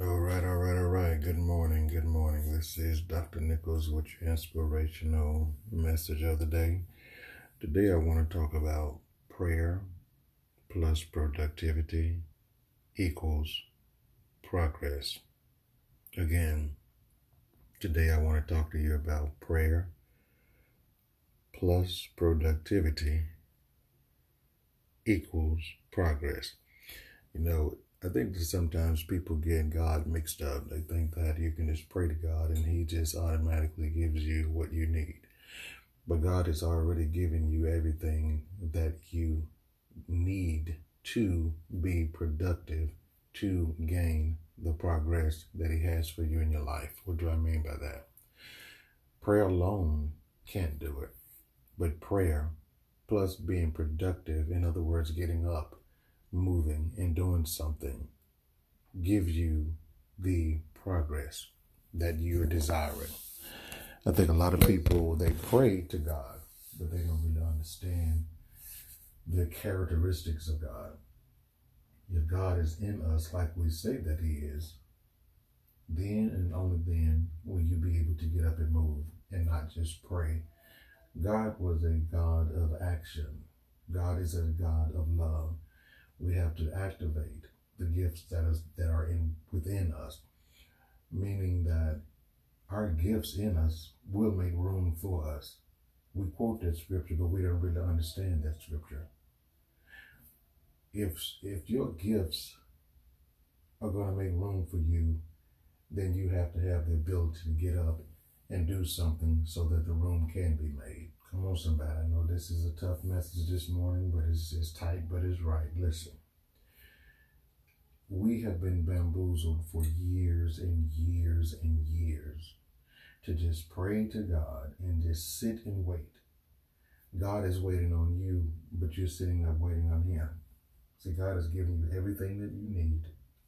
All right, all right, all right. Good morning, good morning. This is Dr. Nichols with your inspirational message of the day. Today, I want to talk about prayer plus productivity equals progress. Again, today I want to talk to you about prayer plus productivity equals progress. You know, I think that sometimes people get God mixed up. They think that you can just pray to God and He just automatically gives you what you need. But God has already given you everything that you need to be productive, to gain the progress that He has for you in your life. What do I mean by that? Prayer alone can't do it, but prayer plus being productive, in other words, getting up moving and doing something gives you the progress that you're desiring. I think a lot of people they pray to God, but they don't really understand the characteristics of God. If God is in us like we say that He is, then and only then will you be able to get up and move and not just pray. God was a God of action. God is a God of love we have to activate the gifts that is that are in within us, meaning that our gifts in us will make room for us. We quote that scripture, but we don't really understand that scripture. If if your gifts are going to make room for you, then you have to have the ability to get up and do something so that the room can be made. Come on, somebody. I know this is a tough message this morning, but it's, it's tight, but it's right. Listen. We have been bamboozled for years and years and years to just pray to God and just sit and wait. God is waiting on you, but you're sitting up waiting on Him. See, God has given you everything that you need,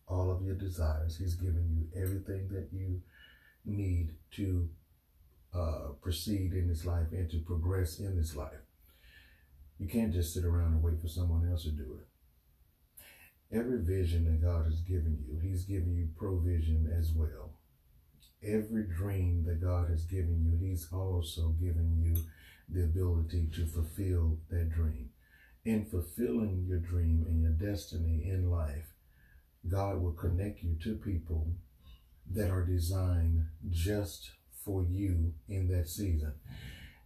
all of your desires. He's given you everything that you need to uh, proceed in this life and to progress in this life. You can't just sit around and wait for someone else to do it. Every vision that God has given you, He's given you provision as well. Every dream that God has given you, He's also given you the ability to fulfill that dream. In fulfilling your dream and your destiny in life, God will connect you to people that are designed just for you in that season.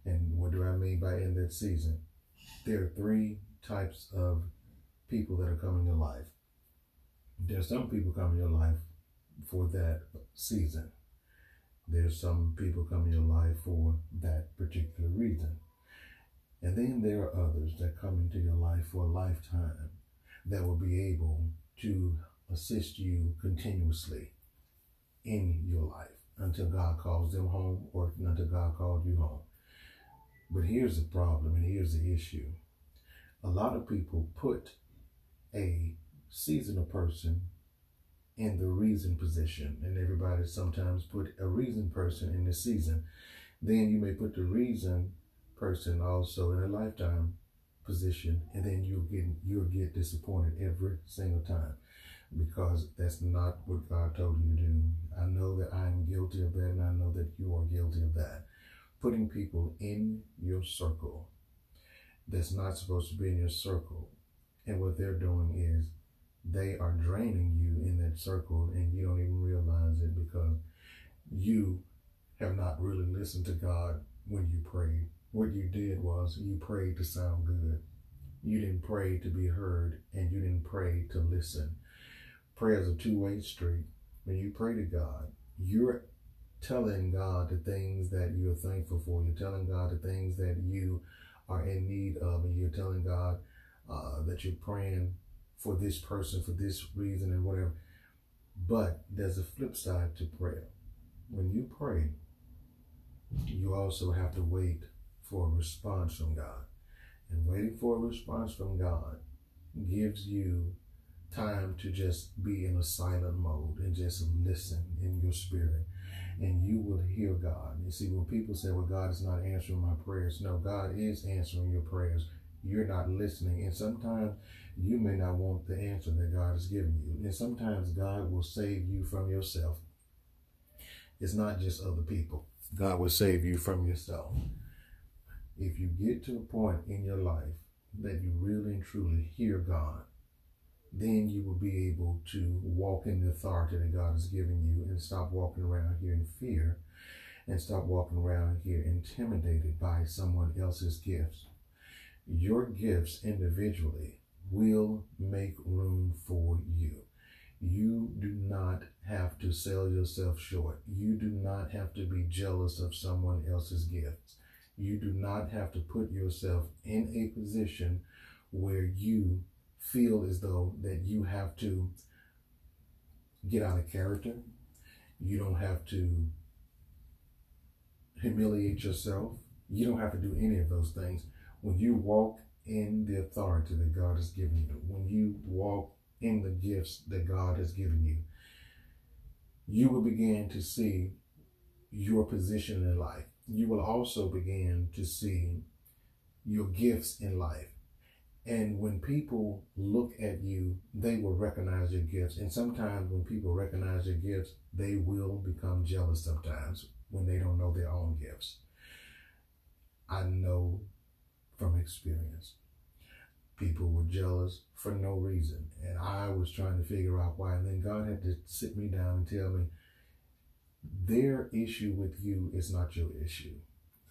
And what do I mean by in that season? There are three types of people that are coming in life. There's some people coming in your life for that season. There's some people coming in your life for that particular reason. And then there are others that come into your life for a lifetime that will be able to assist you continuously in your life until God calls them home or until God called you home. But here's the problem and here's the issue. A lot of people put a seasonal person in the reason position, and everybody sometimes put a reason person in the season. Then you may put the reason person also in a lifetime position, and then you'll get you'll get disappointed every single time because that's not what God told you to do. I know that I am guilty of that, and I know that you are guilty of that. Putting people in your circle that's not supposed to be in your circle, and what they're doing is they are draining you in that circle, and you don't even realize it because you have not really listened to God when you prayed. What you did was you prayed to sound good. You didn't pray to be heard, and you didn't pray to listen prayer is a two-way street. When you pray to God, you're telling God the things that you're thankful for. You're telling God the things that you are in need of, and you're telling God uh, that you're praying for this person for this reason and whatever. But there's a flip side to prayer. When you pray, you also have to wait for a response from God. And waiting for a response from God gives you time to just be in a silent mode and just listen in your spirit and you will hear God. You see, when people say, well, God is not answering my prayers, no, God is answering your prayers. you're not listening. And sometimes you may not want the answer that God has given you. And sometimes God will save you from yourself. It's not just other people. God will save you from yourself. If you get to a point in your life that you really and truly hear God, then you will be able to walk in the authority that God has given you and stop walking around here in fear and stop walking around here intimidated by someone else's gifts. Your gifts individually will make room for you. You do not have to sell yourself short. You do not have to be jealous of someone else's gifts. You do not have to put yourself in a position where you feel as though that you have to get out of character. You don't have to humiliate yourself. You don't have to do any of those things. When you walk in the authority that God has given you, when you walk in the gifts that God has given you, you will begin to see your position in life. You will also begin to see your gifts in life. And when people look at you, they will recognize your gifts. And sometimes when people recognize your gifts, they will become jealous sometimes when they don't know their own gifts. I know from experience. People were jealous for no reason. And I was trying to figure out why. And then God had to sit me down and tell me, their issue with you is not your issue.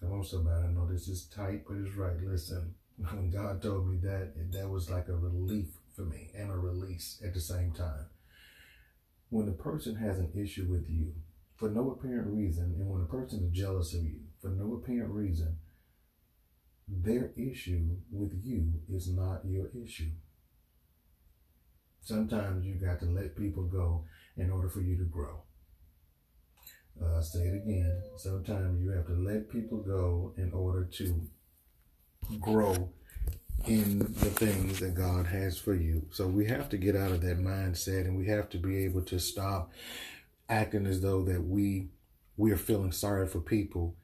Come on, somebody. I know this is tight, but it's right. Listen, God told me that, that was like a relief for me and a release at the same time. When a person has an issue with you for no apparent reason, and when a person is jealous of you for no apparent reason, their issue with you is not your issue. Sometimes you got to let people go in order for you to grow. Uh, say it again. Sometimes you have to let people go in order to grow in the things that God has for you. So we have to get out of that mindset and we have to be able to stop acting as though that we we are feeling sorry for people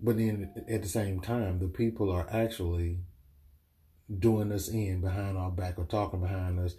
but then at the same time, the people are actually doing us in behind our back or talking behind us.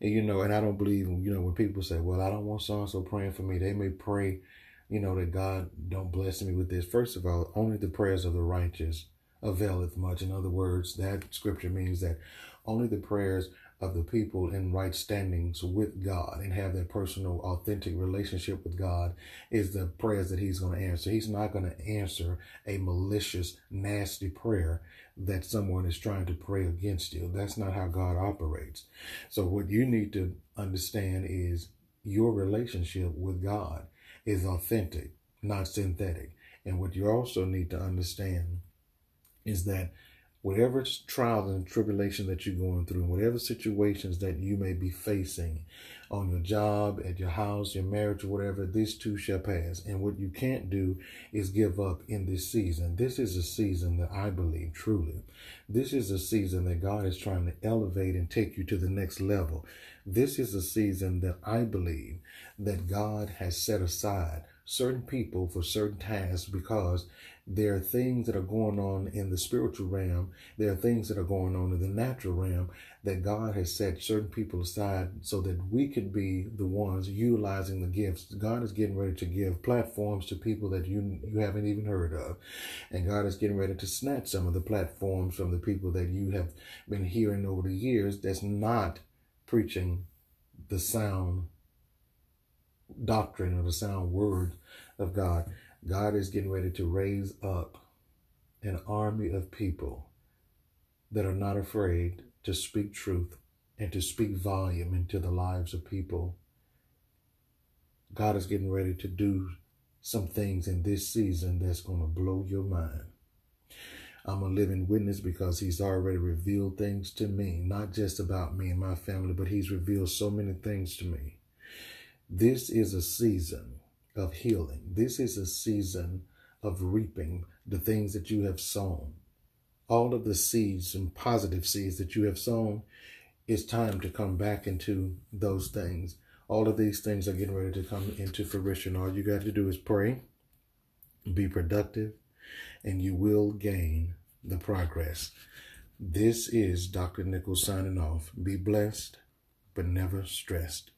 And, you know, and I don't believe, you know, when people say, well, I don't want so and so praying for me, they may pray, you know, that God don't bless me with this. First of all, only the prayers of the righteous availeth much. In other words, that scripture means that only the prayers of the people in right standings with God and have that personal, authentic relationship with God is the prayers that He's going to answer. He's not going to answer a malicious, nasty prayer that someone is trying to pray against you. That's not how God operates. So, what you need to understand is your relationship with God is authentic, not synthetic. And what you also need to understand is that whatever trials and tribulation that you're going through, whatever situations that you may be facing on your job, at your house, your marriage, whatever, this too shall pass. And what you can't do is give up in this season. This is a season that I believe truly. This is a season that God is trying to elevate and take you to the next level. This is a season that I believe that God has set aside certain people for certain tasks because there are things that are going on in the spiritual realm. There are things that are going on in the natural realm that God has set certain people aside so that we could be the ones utilizing the gifts. God is getting ready to give platforms to people that you you haven't even heard of. And God is getting ready to snatch some of the platforms from the people that you have been hearing over the years that's not preaching the sound doctrine or the sound word of God. God is getting ready to raise up an army of people that are not afraid to speak truth and to speak volume into the lives of people. God is getting ready to do some things in this season that's going to blow your mind. I'm a living witness because he's already revealed things to me, not just about me and my family, but he's revealed so many things to me. This is a season of healing. This is a season of reaping the things that you have sown. All of the seeds and positive seeds that you have sown, it's time to come back into those things. All of these things are getting ready to come into fruition. All you got to do is pray, be productive, and you will gain the progress. This is Dr. Nichols signing off. Be blessed, but never stressed.